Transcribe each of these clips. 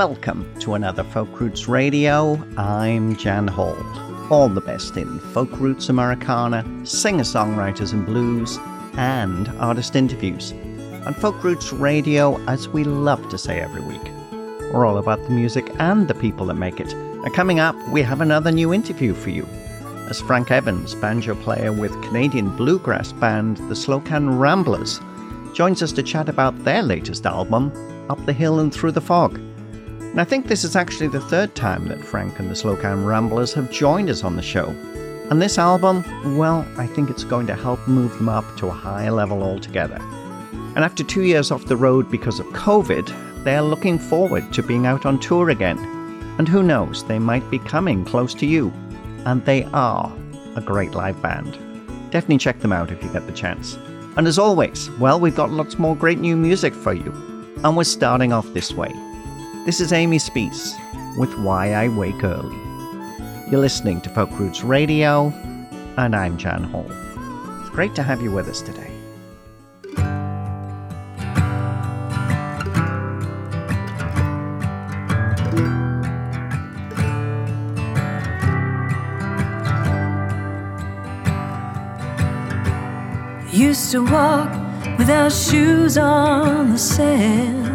Welcome to another Folk Roots Radio. I'm Jan Hall. All the best in folk roots Americana, singer songwriters and blues, and artist interviews. On Folk Roots Radio, as we love to say every week, we're all about the music and the people that make it. And coming up, we have another new interview for you. As Frank Evans, banjo player with Canadian bluegrass band the Slocan Ramblers, joins us to chat about their latest album, Up the Hill and Through the Fog. And I think this is actually the third time that Frank and the Slocan Ramblers have joined us on the show. And this album, well, I think it's going to help move them up to a higher level altogether. And after two years off the road because of COVID, they're looking forward to being out on tour again. And who knows, they might be coming close to you. And they are a great live band. Definitely check them out if you get the chance. And as always, well, we've got lots more great new music for you. And we're starting off this way. This is Amy Speace with Why I Wake Early. You're listening to Folk Roots Radio, and I'm Jan Hall. It's great to have you with us today. Used to walk without shoes on the sand.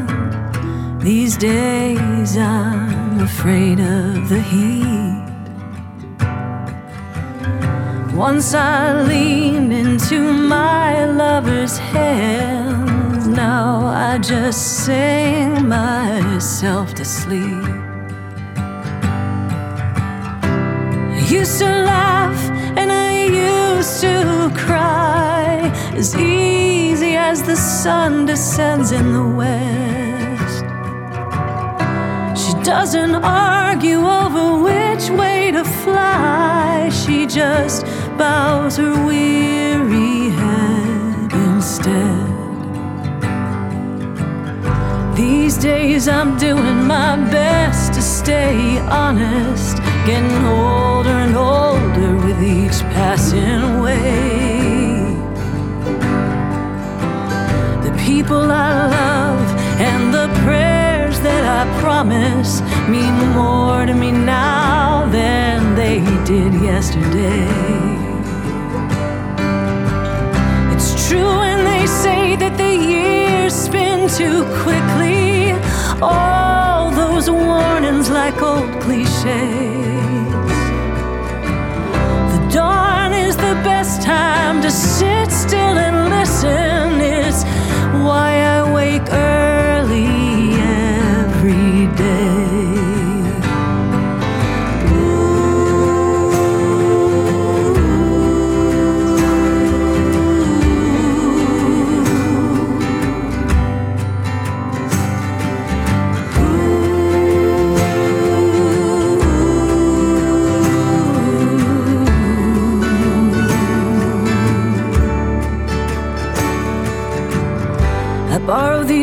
These days I'm afraid of the heat. Once I leaned into my lover's hands, now I just sing myself to sleep. I used to laugh and I used to cry as easy as the sun descends in the west doesn't argue over which way to fly. She just bows her weary head instead. These days I'm doing my best to stay honest, getting older and older with each passing way. The people I love and the prayers that I promise mean more to me now than they did yesterday. It's true when they say that the years spin too quickly. All those warnings, like old cliches. The dawn is the best time to sit still and listen. It's why I wake early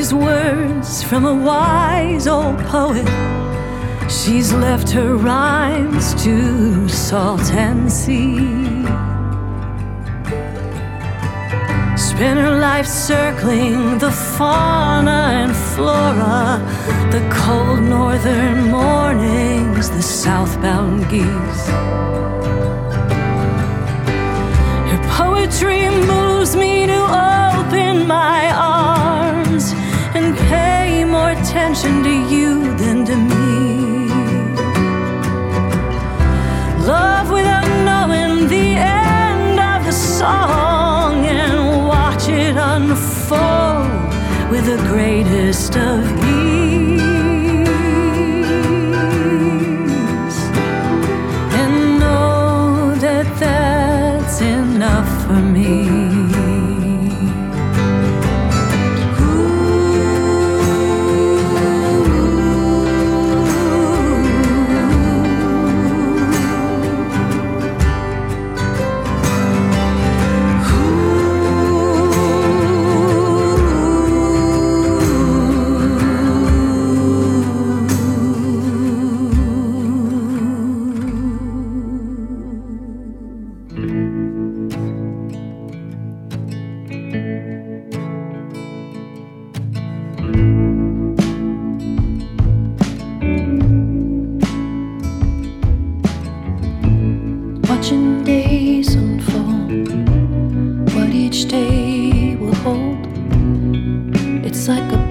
these words from a wise old poet. She's left her rhymes to salt and sea. Spent her life circling the fauna and flora, the cold northern mornings, the southbound geese. Her poetry moves me to open my arms and pay more attention to you than to me. Love without knowing the end of the song and watch it unfold with the greatest of ease. like a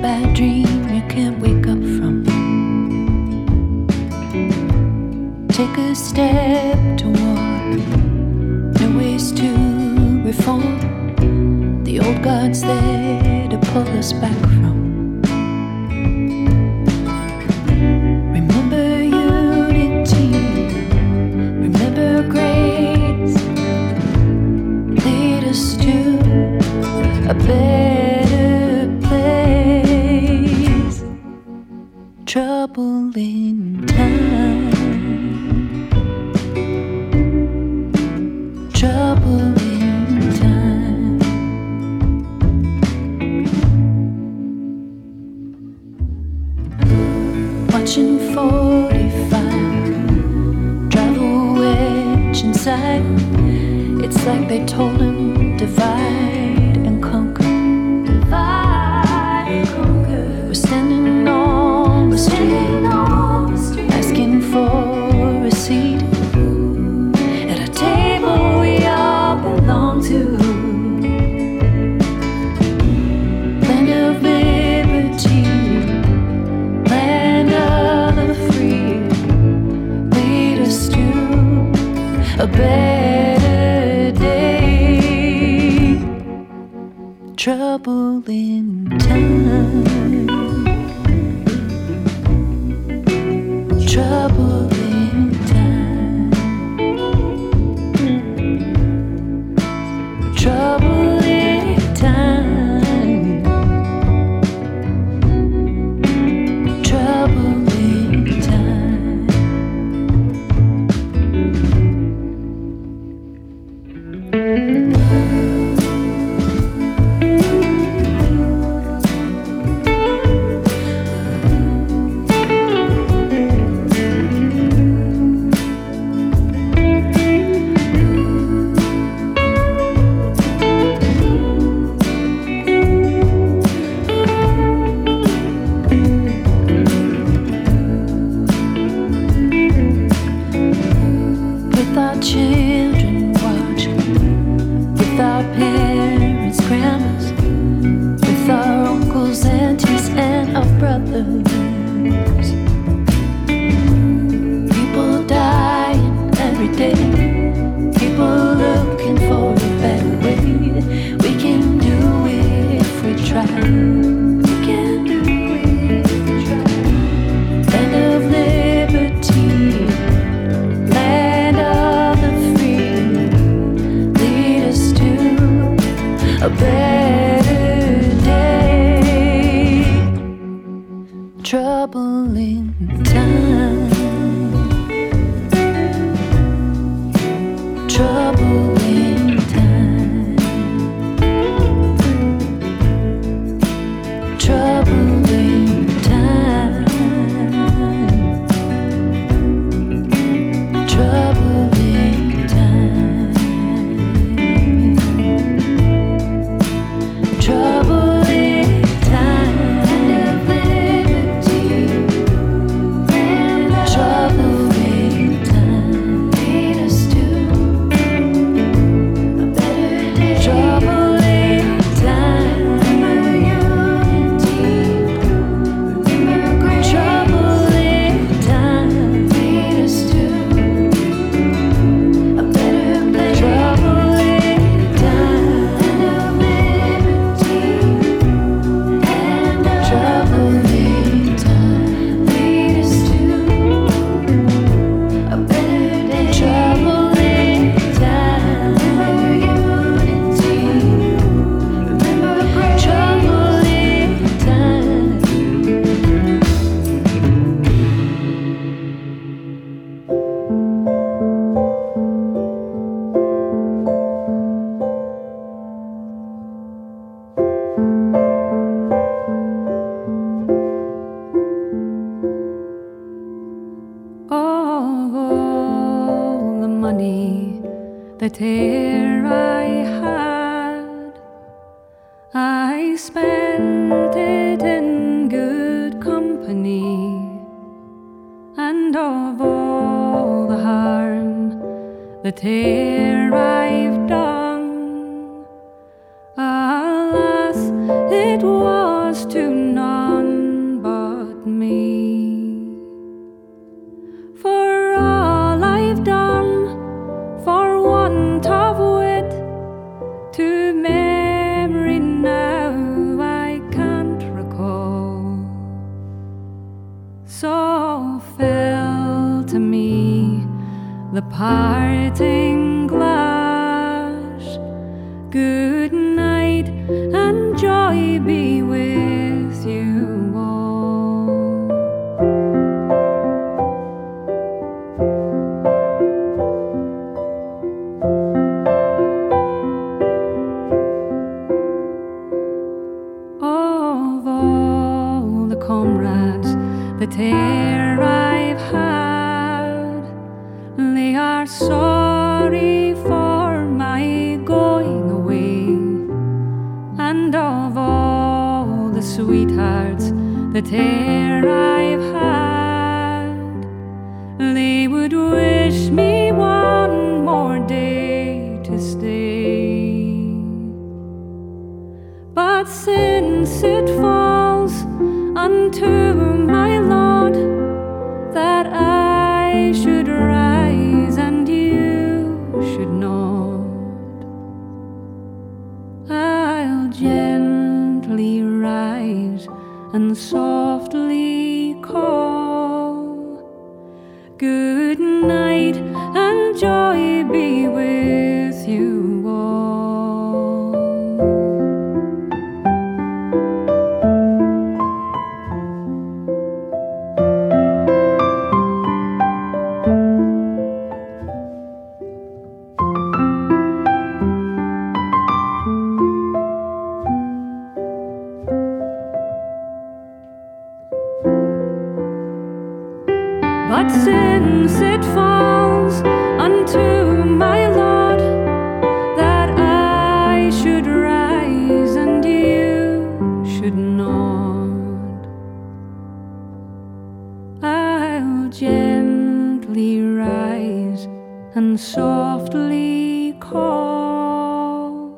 and softly call.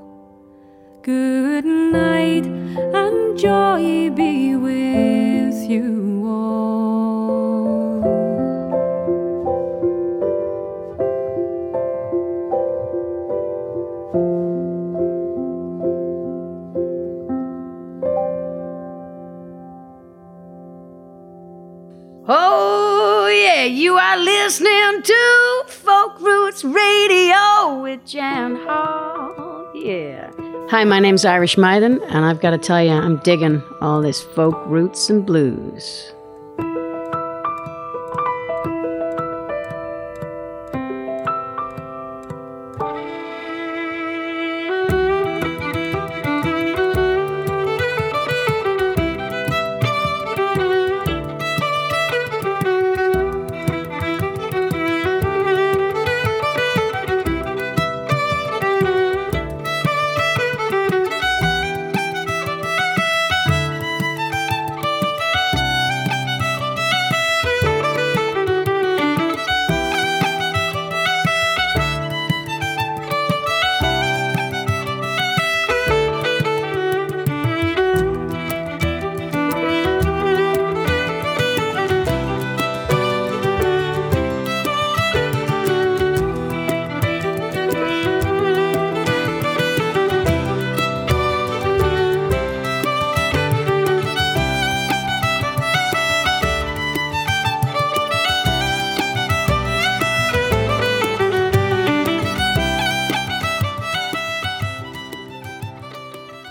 Good night and joy be with you all. Oh, yeah, you are listening to Folk Roots Radio with Jan Hall. Yeah. Hi, my name's Irish Maiden, and I've got to tell you, I'm digging all this folk roots and blues.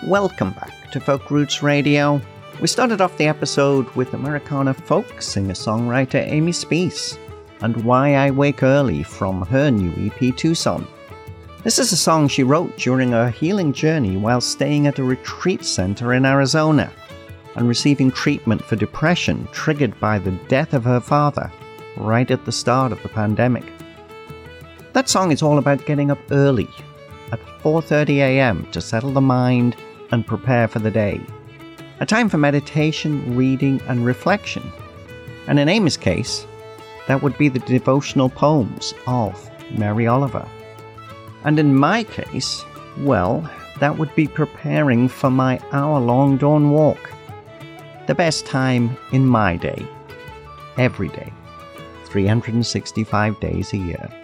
Welcome back to Folk Roots Radio. We started off the episode with Americana folk singer songwriter Amy Speace and Why I Wake Early from her new EP Tucson. This is a song she wrote during her healing journey while staying at a retreat center in Arizona and receiving treatment for depression triggered by the death of her father right at the start of the pandemic. That song is all about getting up early at 4:30 a.m. to settle the mind and prepare for the day. A time for meditation, reading, and reflection. And in Amy's case, that would be the devotional poems of Mary Oliver. And in my case, well, that would be preparing for my hour long dawn walk. The best time in my day. Every day. 365 days a year.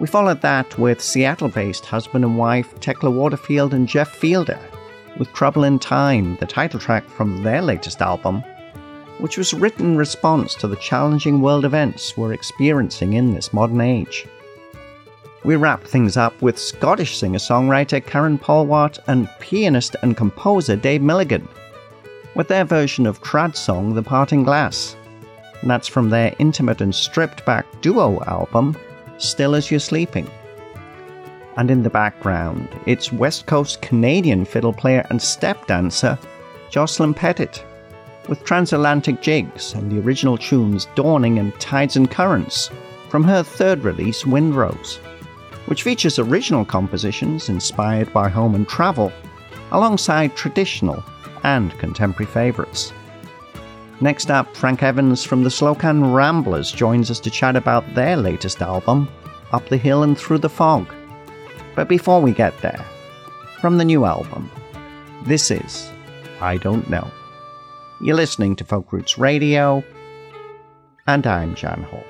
We followed that with Seattle based husband and wife Tekla Waterfield and Jeff Fielder with Trouble in Time, the title track from their latest album. which was written in response to the challenging world events we're experiencing in this modern age. We wrap things up with Scottish singer songwriter Karine Polwart and pianist and composer Dave Milligan, with their version of trad song The Parting Glass. And that's from their intimate and stripped back duo album, Still As You're Sleeping. And in the background, it's West Coast Canadian fiddle player and step dancer Jocelyn Pettit, with transatlantic jigs and the original tunes Dawning and Tides and Currents from her third release, Windrose which features original compositions inspired by home and travel, alongside traditional and contemporary favourites. Next up, Frank Evans from the Slocan Ramblers joins us to chat about their latest album, Up the Hill and Through the Fog. But before we get there, from the new album, this is I Don't Know. You're listening to Folk Roots Radio, and I'm Jan Hall.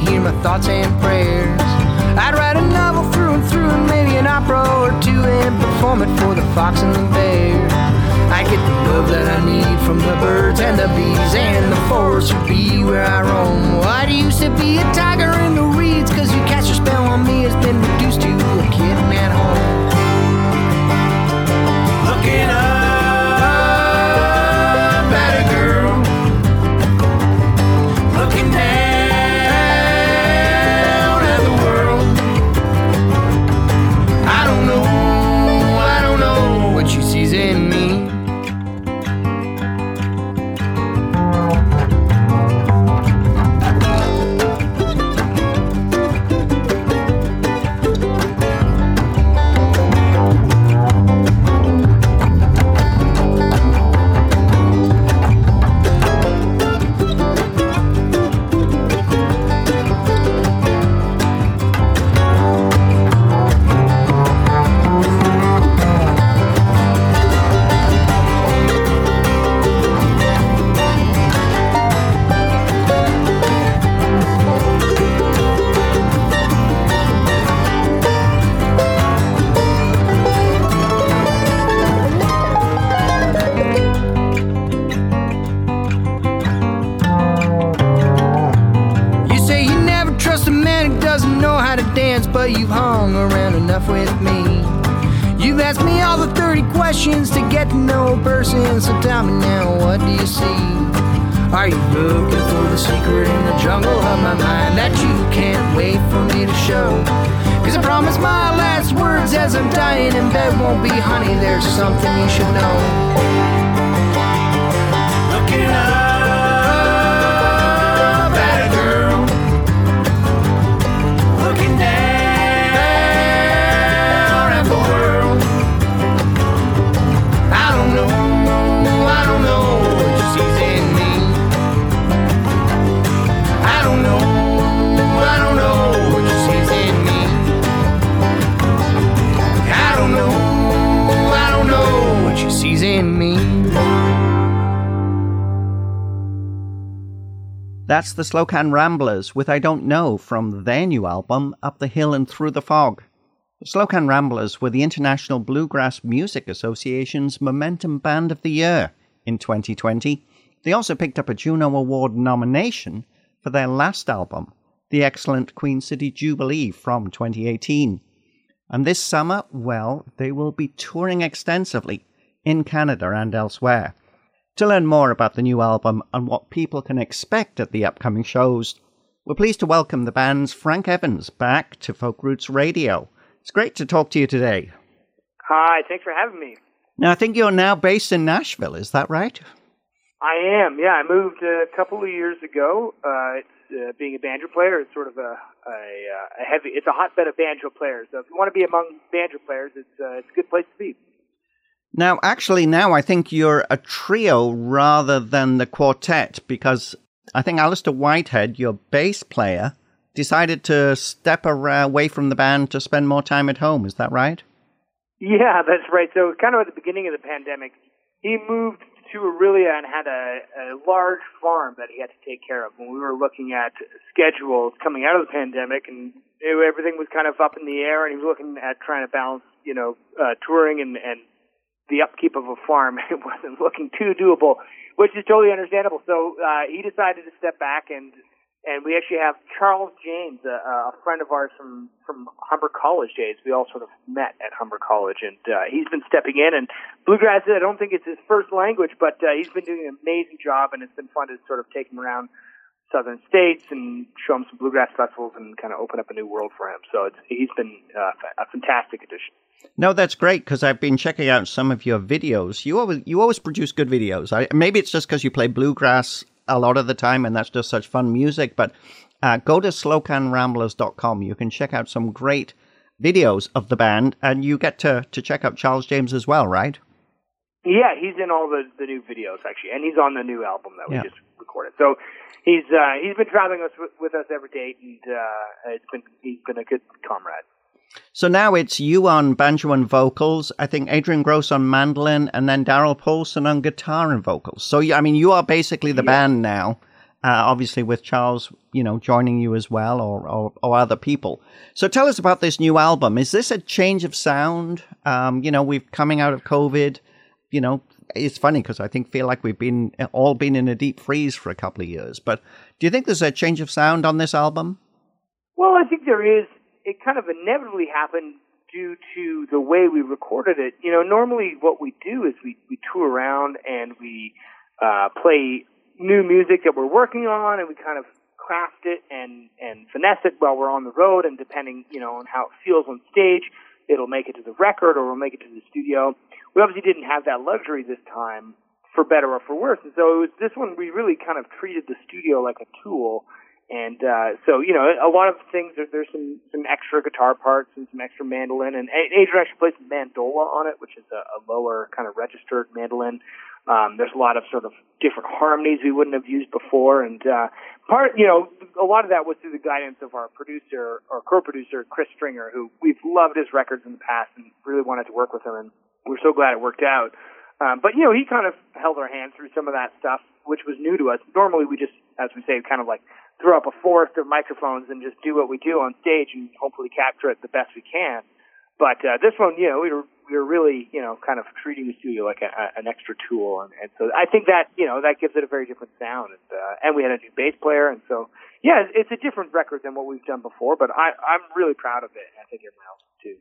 To hear my thoughts and prayers. I'd write a novel through and through, and maybe an opera or two, and perform it for the fox and the bear. I get the love that I need from the birds and the bees, and the forest would be where I roam. Why do you to be a tiger in the reeds? Cause you cast your spell on me has been reduced says I'm dying in bed won't be honey. There's something you should know. Looking up. That's the Slocan Ramblers with I Don't Know from their new album, Up the Hill and Through the Fog. The Slocan Ramblers were the International Bluegrass Music Association's Momentum Band of the Year in 2020. They also picked up a Juno Award nomination for their last album, the excellent Queen City Jubilee from 2018. And this summer, well, they will be touring extensively in Canada and elsewhere. To learn more about the new album and what people can expect at the upcoming shows, we're pleased to welcome the band's Frank Evans back to Folk Roots Radio. It's great to talk to you today. Hi, thanks for having me. Now, I think you're now based in Nashville, is that right? I am, yeah. I moved a couple of years ago. Uh, uh, being a banjo player, it's sort of a, a, uh, a heavy, it's a hotbed of banjo players. So if you want to be among banjo players, it's, uh, it's a good place to be. Now, actually, now I think you're a trio rather than the quartet because I think Alistair Whitehead, your bass player, decided to step away from the band to spend more time at home. Is that right? Yeah, that's right. So, kind of at the beginning of the pandemic, he moved to Orillia and had a, a large farm that he had to take care of. When we were looking at schedules coming out of the pandemic, and it, everything was kind of up in the air, and he was looking at trying to balance, you know, uh, touring and, and the upkeep of a farm it wasn't looking too doable, which is totally understandable. So uh, he decided to step back, and and we actually have Charles James, a, a friend of ours from from Humber College days. We all sort of met at Humber College, and uh, he's been stepping in. And bluegrass, I don't think it's his first language, but uh, he's been doing an amazing job, and it's been fun to sort of take him around southern states and show him some bluegrass festivals and kind of open up a new world for him. So it's, he's been uh, a fantastic addition. No, that's great because I've been checking out some of your videos. You always you always produce good videos. I, maybe it's just because you play bluegrass a lot of the time and that's just such fun music. But uh, go to slocanramblers.com. You can check out some great videos of the band, and you get to to check out Charles James as well, right? Yeah, he's in all the the new videos actually, and he's on the new album that we yeah. just recorded. So he's uh, he's been traveling us with, with us every date, and uh, it's been he's been a good comrade. So now it's you on banjo and vocals. I think Adrian Gross on mandolin, and then Darryl Poulsen on guitar and vocals. So I mean, you are basically the yeah. band now. Uh, obviously, with Charles, you know, joining you as well, or, or, or other people. So tell us about this new album. Is this a change of sound? Um, you know, we've coming out of COVID. You know, it's funny because I think feel like we've been all been in a deep freeze for a couple of years. But do you think there's a change of sound on this album? Well, I think there is it kind of inevitably happened due to the way we recorded it. You know, normally what we do is we, we tour around and we uh, play new music that we're working on and we kind of craft it and, and finesse it while we're on the road and depending, you know, on how it feels on stage, it'll make it to the record or we'll make it to the studio. We obviously didn't have that luxury this time for better or for worse. And so it was this one we really kind of treated the studio like a tool and uh, so, you know, a lot of things. There, there's some some extra guitar parts and some extra mandolin, and Adrian actually plays mandola on it, which is a, a lower kind of registered mandolin. Um, there's a lot of sort of different harmonies we wouldn't have used before, and uh, part, you know, a lot of that was through the guidance of our producer or co-producer Chris Stringer, who we've loved his records in the past and really wanted to work with him, and we're so glad it worked out. Um, but you know, he kind of held our hand through some of that stuff, which was new to us. Normally, we just, as we say, kind of like throw up a forest of microphones and just do what we do on stage and hopefully capture it the best we can. But uh, this one, you know, we were we were really, you know, kind of treating the studio like a, a, an extra tool, and, and so I think that you know that gives it a very different sound. And, uh, and we had a new bass player, and so yeah, it's a different record than what we've done before. But I I'm really proud of it, and I think everyone else too.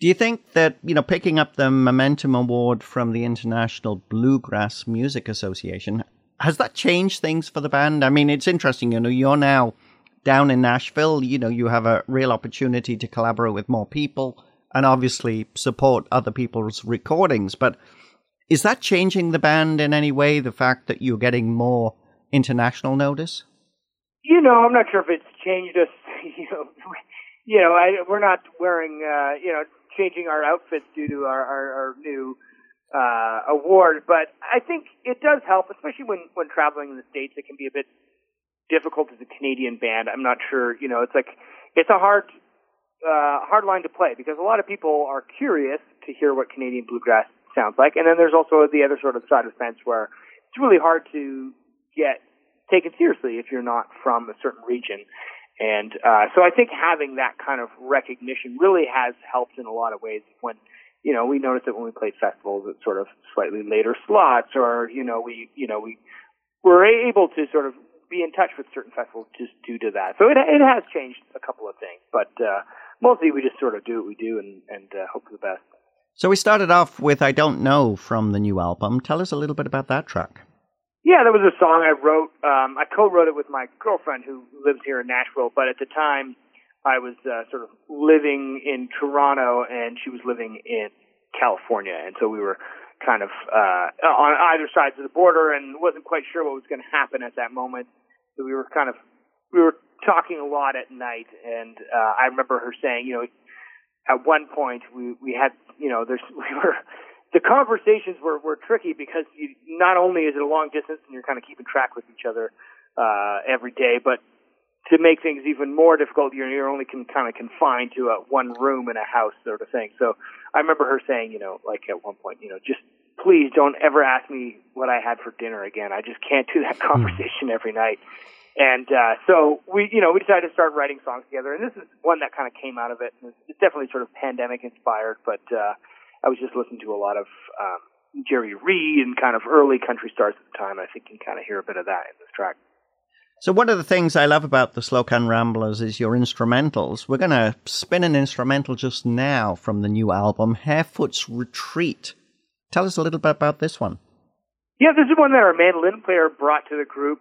Do you think that you know picking up the Momentum Award from the International Bluegrass Music Association has that changed things for the band? I mean, it's interesting. You know, you're now down in Nashville. You know, you have a real opportunity to collaborate with more people and obviously support other people's recordings. But is that changing the band in any way? The fact that you're getting more international notice? You know, I'm not sure if it's changed us. You know, you know, I, we're not wearing, uh, you know, changing our outfits due to our, our, our new uh, award. But I think it does help, especially when when traveling in the states. It can be a bit difficult as a Canadian band. I'm not sure. You know, it's like it's a hard uh, hard line to play because a lot of people are curious to hear what Canadian bluegrass sounds like, and then there's also the other sort of side of the fence where it's really hard to get taken seriously if you're not from a certain region. And uh, so I think having that kind of recognition really has helped in a lot of ways. When you know we noticed that when we played festivals at sort of slightly later slots, or you know we you know we were able to sort of be in touch with certain festivals just due to that. So it it has changed a couple of things, but uh, mostly we just sort of do what we do and and uh, hope for the best. So we started off with "I Don't Know" from the new album. Tell us a little bit about that track. Yeah, that was a song I wrote. Um, I co-wrote it with my girlfriend who lives here in Nashville, but at the time I was uh, sort of living in Toronto and she was living in California, and so we were kind of uh, on either sides of the border and wasn't quite sure what was going to happen at that moment. So we were kind of we were talking a lot at night, and uh, I remember her saying, you know, at one point we we had you know there's we were the conversations were, were tricky because you, not only is it a long distance and you're kind of keeping track with each other uh, every day, but to make things even more difficult, you're, you're only can, kind of confined to a one room in a house sort of thing. So I remember her saying, you know, like at one point, you know, just please don't ever ask me what I had for dinner again. I just can't do that conversation every night. And uh, so we, you know, we decided to start writing songs together, and this is one that kind of came out of it. It's definitely sort of pandemic inspired, but uh, I was just listening to a lot of um, Jerry Reed and kind of early country stars at the time. I think you can kind of hear a bit of that in this track. So one of the things I love about the Slocan Ramblers is your instrumentals. We're going to spin an instrumental just now from the new album, Harefoot's Retreat. Tell us a little bit about this one. Yeah, this is one that our mandolin player brought to the group.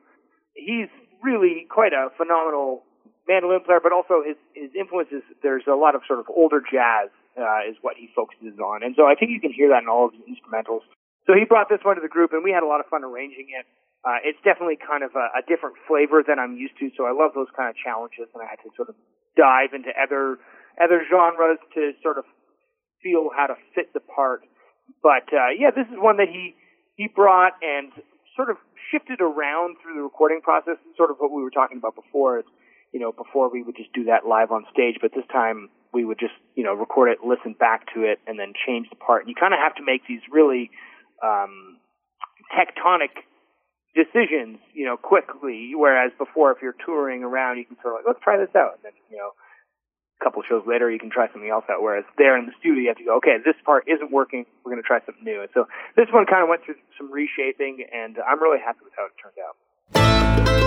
He's really quite a phenomenal mandolin player, but also his his influences. There's a lot of sort of older jazz uh, is what he focuses on. And so I think you can hear that in all of his instrumentals. So he brought this one to the group, and we had a lot of fun arranging it. Uh, it's definitely kind of a, a different flavor than I'm used to, so I love those kind of challenges, and I had to sort of dive into other other genres to sort of feel how to fit the part. But uh, yeah, this is one that he he brought and sort of shifted around through the recording process, sort of what we were talking about before. It's, you know, before we would just do that live on stage, but this time we would just you know record it, listen back to it, and then change the part. And you kind of have to make these really um, tectonic decisions, you know, quickly. Whereas before, if you're touring around, you can sort of like, let's try this out, and then you know, a couple shows later, you can try something else out. Whereas there in the studio, you have to go, okay, this part isn't working. We're going to try something new. And so this one kind of went through some reshaping, and I'm really happy with how it turned out.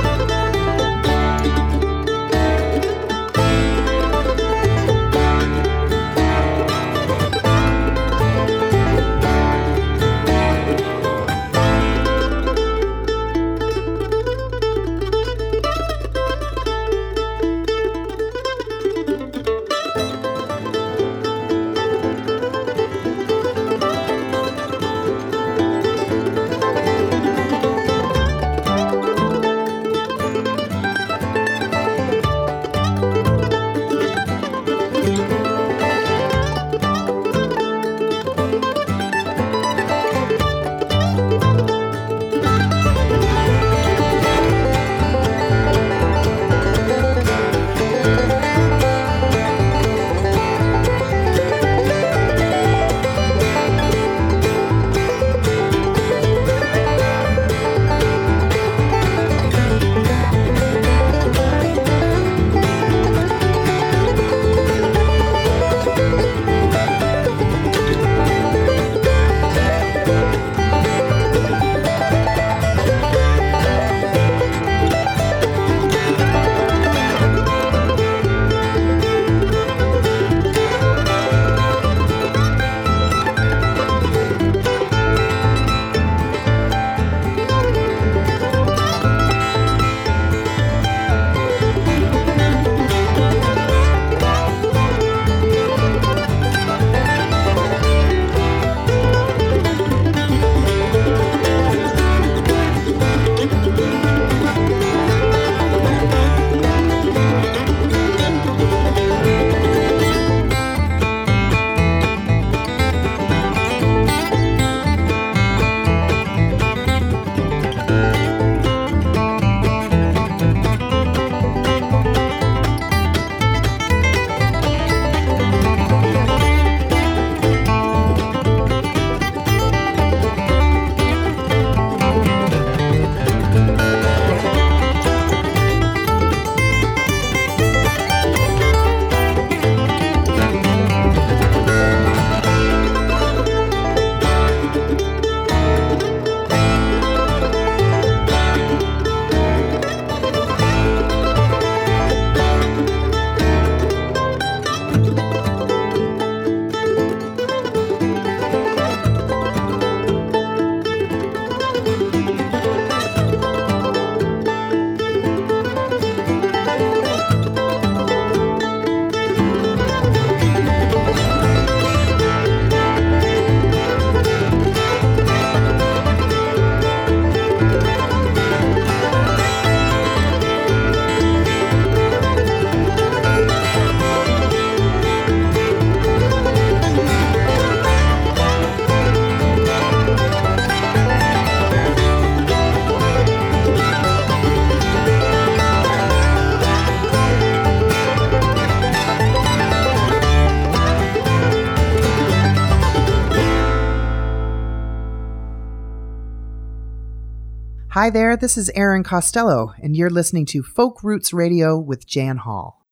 Hi there, this is Aaron Costello, and you're listening to Folk Roots Radio with Jan Hall.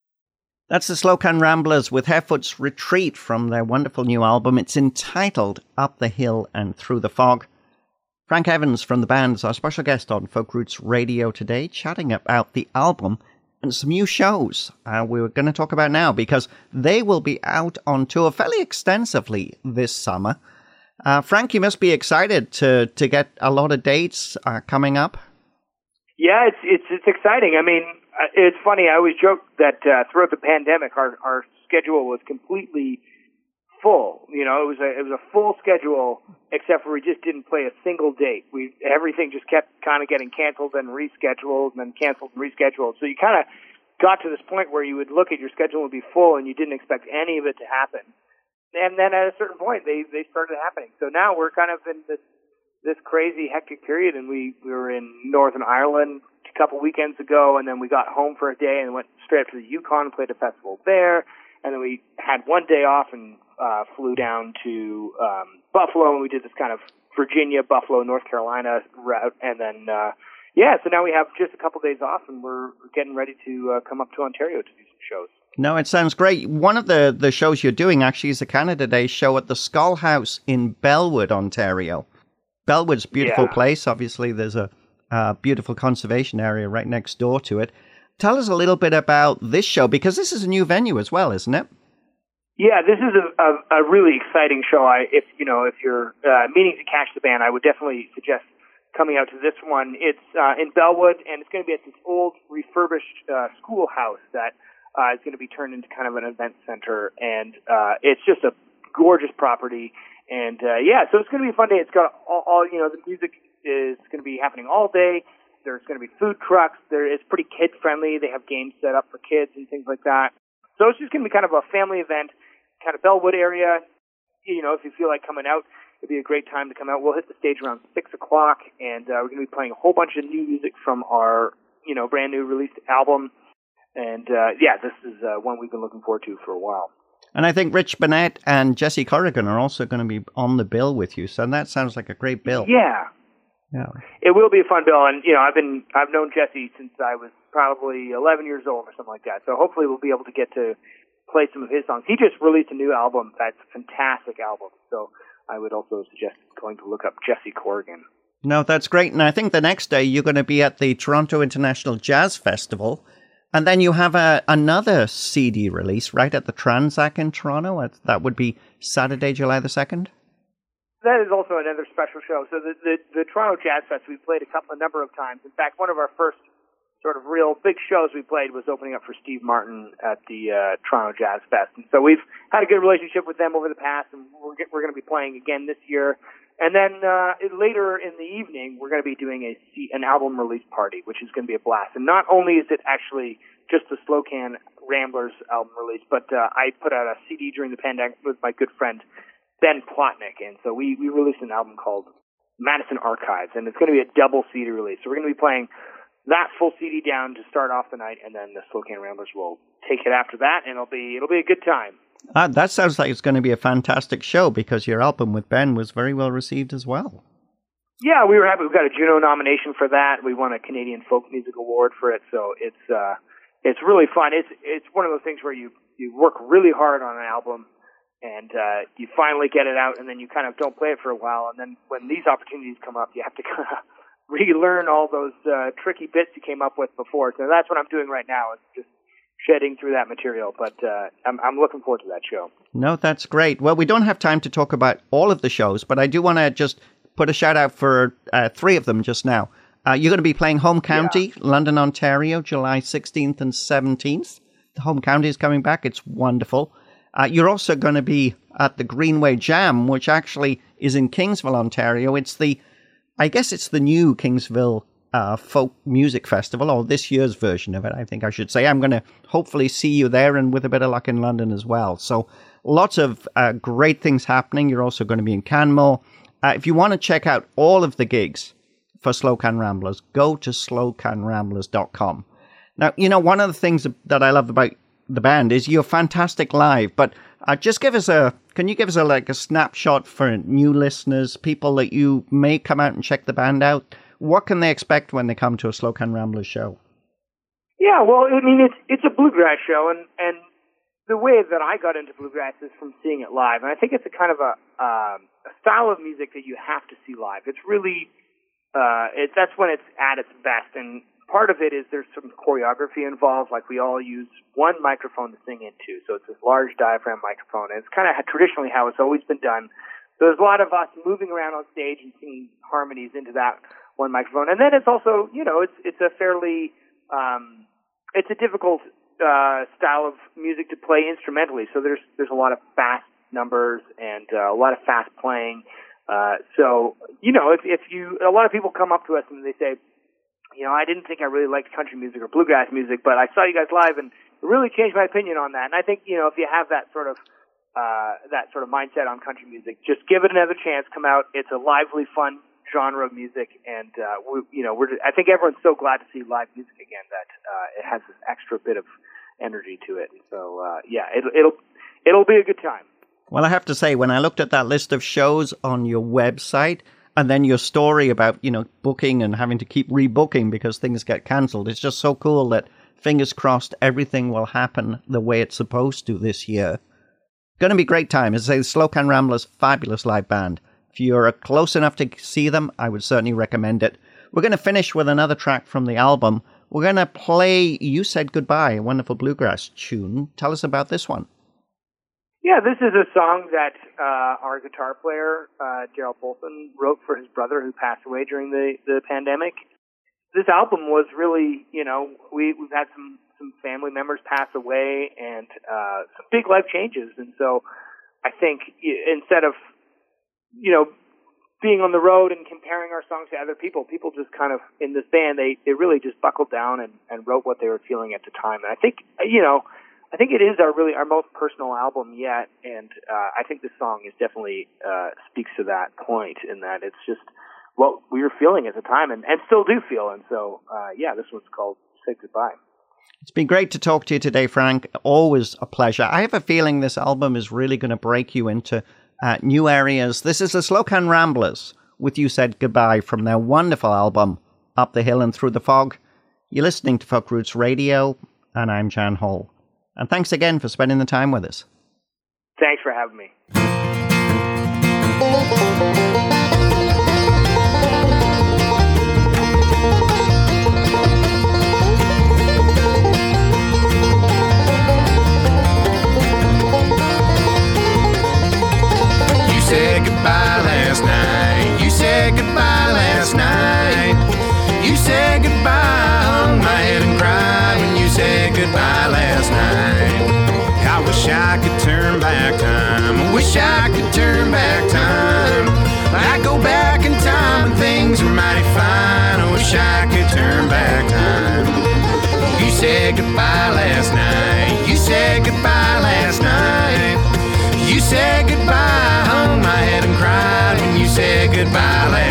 That's the Slocan Ramblers with Harefoot's Retreat from their wonderful new album. It's entitled Up the Hill and Through the Fog. Frank Evans from the band is our special guest on Folk Roots Radio today, chatting about the album and some new shows uh, we're going to talk about now because they will be out on tour fairly extensively this summer. Uh, Frank, you must be excited to to get a lot of dates uh, coming up. Yeah, it's it's it's exciting. I mean, uh, it's funny. I always joke that uh, throughout the pandemic, our our schedule was completely full. You know, it was a it was a full schedule, except for we just didn't play a single date. We everything just kept kind of getting canceled and rescheduled and then canceled and rescheduled. So you kind of got to this point where you would look at your schedule and be full, and you didn't expect any of it to happen and then at a certain point they they started happening. So now we're kind of in this this crazy hectic period, and we we were in Northern Ireland a couple weekends ago, and then we got home for a day and went straight up to the Yukon and played a festival there, and then we had one day off and uh, flew down to um, Buffalo, and we did this kind of Virginia, Buffalo, North Carolina route, and then. uh yeah, so now we have just a couple days off, and we're getting ready to uh, come up to Ontario to do some shows. No, it sounds great. One of the, the shows you're doing actually is a Canada Day show at the Skull House in Belwood, Ontario. Belwood's a beautiful yeah. place. Obviously, there's a, a beautiful conservation area right next door to it. Tell us a little bit about this show because this is a new venue as well, isn't it? Yeah, this is a, a, a really exciting show. I, if you know, if you're uh, meaning to catch the band, I would definitely suggest coming out to this one. It's uh, in Bellwood, and it's going to be at this old refurbished uh, schoolhouse that uh, is going to be turned into kind of an event center, and uh, it's just a gorgeous property. And uh, yeah, so it's going to be a fun day. It's got all, all you know, the music is going to be happening all day. There's going to be food trucks. There is pretty kid friendly. They have games set up for kids and things like that. So it's just going to be kind of a family event, kind of Belwood area. You know, if you feel like coming out, it'd be a great time to come out. We'll hit the stage around six o'clock, and uh, we're going to be playing a whole bunch of new music from our, you know, brand new released album. And uh, yeah, this is uh, one we've been looking forward to for a while. And I think Rich Burnett and Jesse Corrigan are also going to be on the bill with you. So that sounds like a great bill. Yeah. Yeah. It will be a fun bill. And, you know, I've been, I've known Jesse since I was probably 11 years old or something like that. So hopefully we'll be able to get to play some of his songs. He just released a new album that's a fantastic album. So I would also suggest going to look up Jesse Corrigan. No, that's great. And I think the next day you're going to be at the Toronto International Jazz Festival and then you have a, another CD release right at the Tranzac in Toronto. That would be Saturday, July the 2nd? That is also another special show. So the, the, the Toronto Jazz Fest, we played a couple, a number of times. In fact, one of our first sort of real big shows we played was opening up for Steve Martin at the uh, Toronto Jazz Fest. And so we've had a good relationship with them over the past, and we're, we're going to be playing again this year. And then uh, later in the evening, we're going to be doing a an album release party, which is going to be a blast. And not only is it actually just the Slocan Ramblers album release, but uh, I put out a CD during the pandemic with my good friend Ben Plotnick, and so we we released an album called Madison Archives, and it's going to be a double CD release. So we're going to be playing that full CD down to start off the night, and then the Slocan Ramblers will take it after that, and it'll be it'll be a good time. Uh, that sounds like it's going to be a fantastic show because your album with Ben was very well received as well. Yeah, we were happy. We got a Juno nomination for that. We won a Canadian Folk Music Award for it, so it's uh, it's really fun. It's it's one of those things where you you work really hard on an album, and uh, you finally get it out, and then you kind of don't play it for a while, and then when these opportunities come up, you have to kind of relearn all those uh, tricky bits you came up with before. So that's what I'm doing right now. Is just shedding through that material. But uh, I'm, I'm looking forward to that show. No, that's great. Well, we don't have time to talk about all of the shows, but I do want to just put a shout out for uh, three of them just now. Uh, you're going to be playing Home County, yeah. London, Ontario, July 16th and 17th. The Home County is coming back. It's wonderful. Uh, you're also going to be at the Greenway Jam, which actually is in Kingsville, Ontario. It's the, I guess it's the new Kingsville uh, folk music festival, or this year's version of it, I think I should say. I'm going to hopefully see you there and with a bit of luck in London as well. So lots of uh, great things happening. You're also going to be in Canmore. Uh, if you want to check out all of the gigs for Slocan Ramblers, go to slocanramblers.com. Now, you know, one of the things that I love about the band is you're fantastic live, but uh, just give us a, can you give us a, like a snapshot for new listeners, people that you may come out and check the band out? What can they expect when they come to a Slocan Ramblers show? Yeah, well, I mean, it's it's a bluegrass show, and and the way that I got into bluegrass is from seeing it live, and I think it's a kind of a um, a style of music that you have to see live. It's really uh, it, that's when it's at its best, and part of it is there's some choreography involved. Like we all use one microphone to sing into, so it's this large diaphragm microphone, and it's kind of traditionally how it's always been done. So there's a lot of us moving around on stage and singing harmonies into that one microphone, and then it's also you know it's it's a fairly um, it's a difficult uh, style of music to play instrumentally. So there's there's a lot of fast numbers and uh, a lot of fast playing. Uh, so you know, if if you a lot of people come up to us and they say, you know, I didn't think I really liked country music or bluegrass music, but I saw you guys live and it really changed my opinion on that. And I think you know, if you have that sort of uh, that sort of mindset on country music, just give it another chance. Come out. It's a lively, fun genre of music, and uh, we, you know, we're. I think everyone's so glad to see live music again that uh, it has this extra bit of energy to it. And so, uh, yeah, it, it'll it'll be a good time. Well, I have to say, when I looked at that list of shows on your website, and then your story about you know booking and having to keep rebooking because things get cancelled, it's just so cool that fingers crossed everything will happen the way it's supposed to this year. Going to be great time. As I say, the Slocan Ramblers, fabulous live band. If you're close enough to see them, I would certainly recommend it. We're going to finish with another track from the album. We're going to play You Said Goodbye, a wonderful bluegrass tune. Tell us about this one. Yeah, this is a song that uh, our guitar player, uh, Darryl Poulsen, wrote for his brother who passed away during the, the pandemic. This album was really, you know, we, we've had some, some family members pass away and uh, some big life changes. And so I think instead of you know, being on the road and comparing our songs to other people, people just kind of in this band they they really just buckled down and and wrote what they were feeling at the time. And I think you know, I think it is our really our most personal album yet, and uh, I think this song is definitely uh, speaks to that point in that it's just what we were feeling at the time and and still do feel. And so uh, yeah, this one's called "Say Goodbye." It's been great to talk to you today, Frank. Always a pleasure. I have a feeling this album is really going to break you into uh, new areas. This is the Slocan Ramblers with You Said Goodbye from their wonderful album, Up the Hill and Through the Fog. You're listening to Folk Roots Radio, and I'm Jan Hall. And thanks again for spending the time with us. Thanks for having me. Wish I could turn back time. I go back in time and things are mighty fine. I wish I could turn back time. You said goodbye last night. You said goodbye last night. You said goodbye, I hung my head and cried when you said goodbye last night.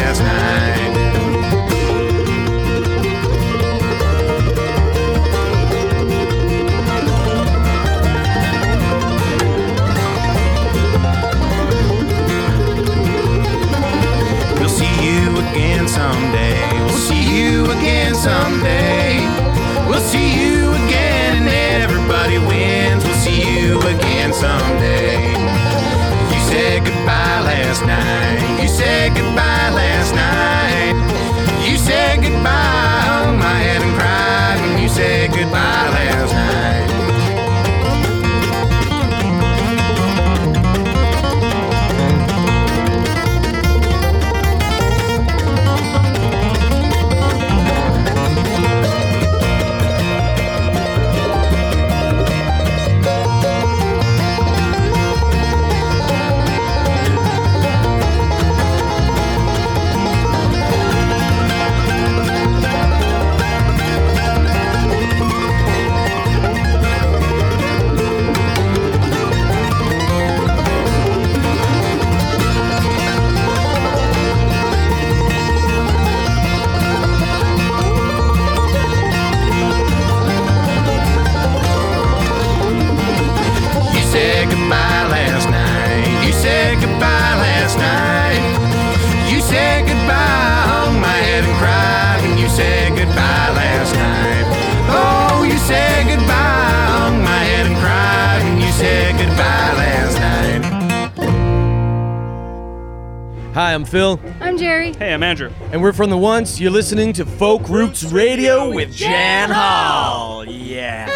Once. You're listening to Folk Roots Radio with Jan Hall. Yeah.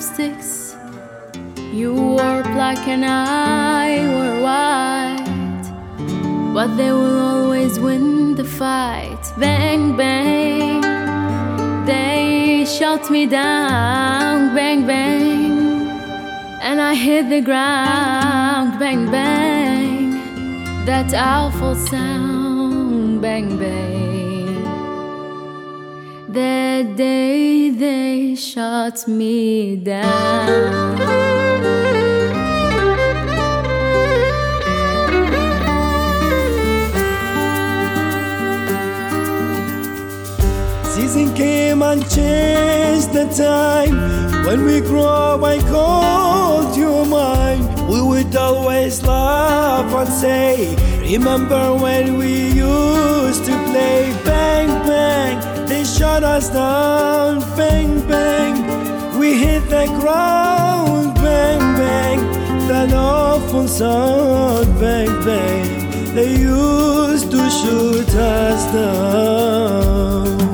Sticks. You were black and I were white. But they will always win the fight. Bang, bang. They shot me down. Bang, bang. And I hit the ground. Bang, bang that awful sound the day they shot me down Season came and changed the time. When we grow up, I called you mine. We would always laugh and say, Remember when we used to play bang bang? Shot us down, bang bang. We hit the ground, bang bang. That awful sound, bang bang. They used to shoot us down.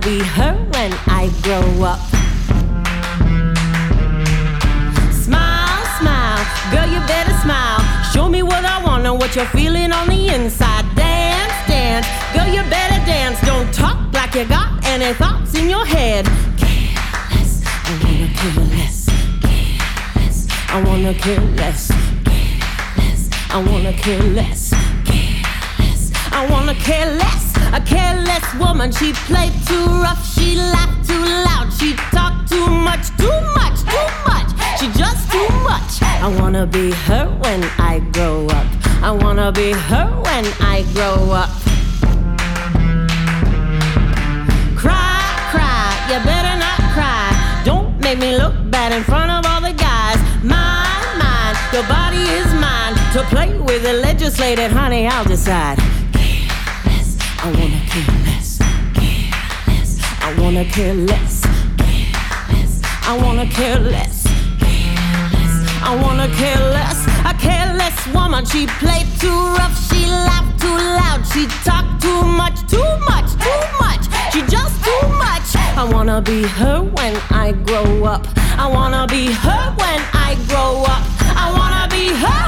Be her when I grow up. Smile, smile, girl, you better smile. Show me what I wanna, what you're feeling on the inside. Dance, dance, girl, you better dance. Don't talk like you got any thoughts in your head. Careless, I wanna care less. Careless, I wanna care less. Careless, I wanna care less. Careless, I wanna care less. A careless woman, she played too rough, she laughed too loud, she talked too much, too much, too much. She just too much. I wanna be her when I grow up. I wanna be her when I grow up. Cry, cry, you better not cry. Don't make me look bad in front of all the guys. My mind, your body is mine. To play with it, legislated, honey, I'll decide. I wanna care less. Care less. I wanna care less. Care less. I wanna care less. I wanna care less. A careless woman. She played too rough. She laughed too loud. She talked too much. Too much. Too much. She just too much. I wanna be her when I grow up. I wanna be her when I grow up. I wanna be her.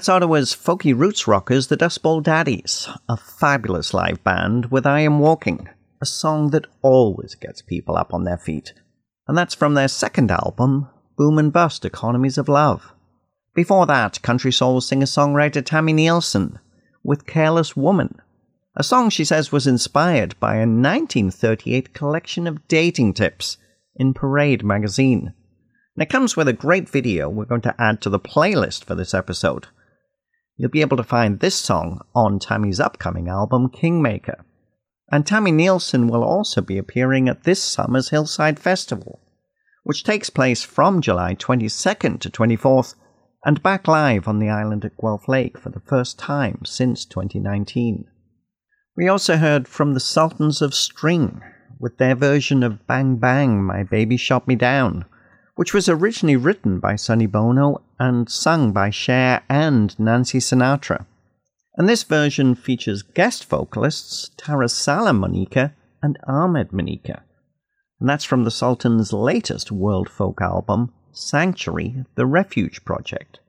That's Ottawa's folky roots rockers, the Dust Bowl Daddies, a fabulous live band with I Am Walking, a song that always gets people up on their feet. And that's from their second album, Boom and Bust Economies of Love. Before that, country soul singer songwriter Tami Neilson with Careless Woman, a song she says was inspired by a 1938 collection of dating tips in Parade magazine. And it comes with a great video we're going to add to the playlist for this episode. You'll be able to find this song on Tami's upcoming album, Kingmaker. And Tami Neilson will also be appearing at this summer's Hillside Festival, which takes place from July 22nd to 24th and back live on the island at Guelph Lake for the first time since 2019. We also heard from the Sultans of String with their version of Bang Bang, My Baby Shot Me Down, which was originally written by Sonny Bono and sung by Cher and Nancy Sinatra. And this version features guest vocalists Tara Salamonica and Ahmed Moneka. And that's from the Sultan's latest world folk album, Sanctuary, The Refuge Project.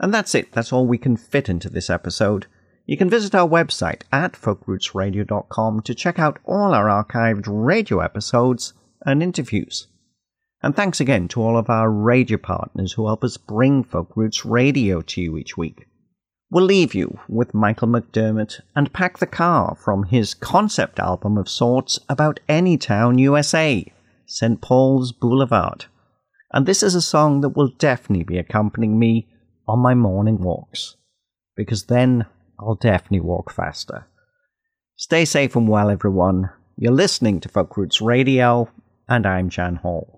And that's it, that's all we can fit into this episode. You can visit our website at folkrootsradio.com to check out all our archived radio episodes and interviews. And thanks again to all of our radio partners who help us bring Folk Roots Radio to you each week. We'll leave you with Michael McDermott and Pack the Car from his concept album of sorts about Anytown, USA, St. Paul's Boulevard. And this is a song that will definitely be accompanying me on my morning walks, because then I'll definitely walk faster. Stay safe and well, everyone. You're listening to Folk Roots Radio, and I'm Jan Hall.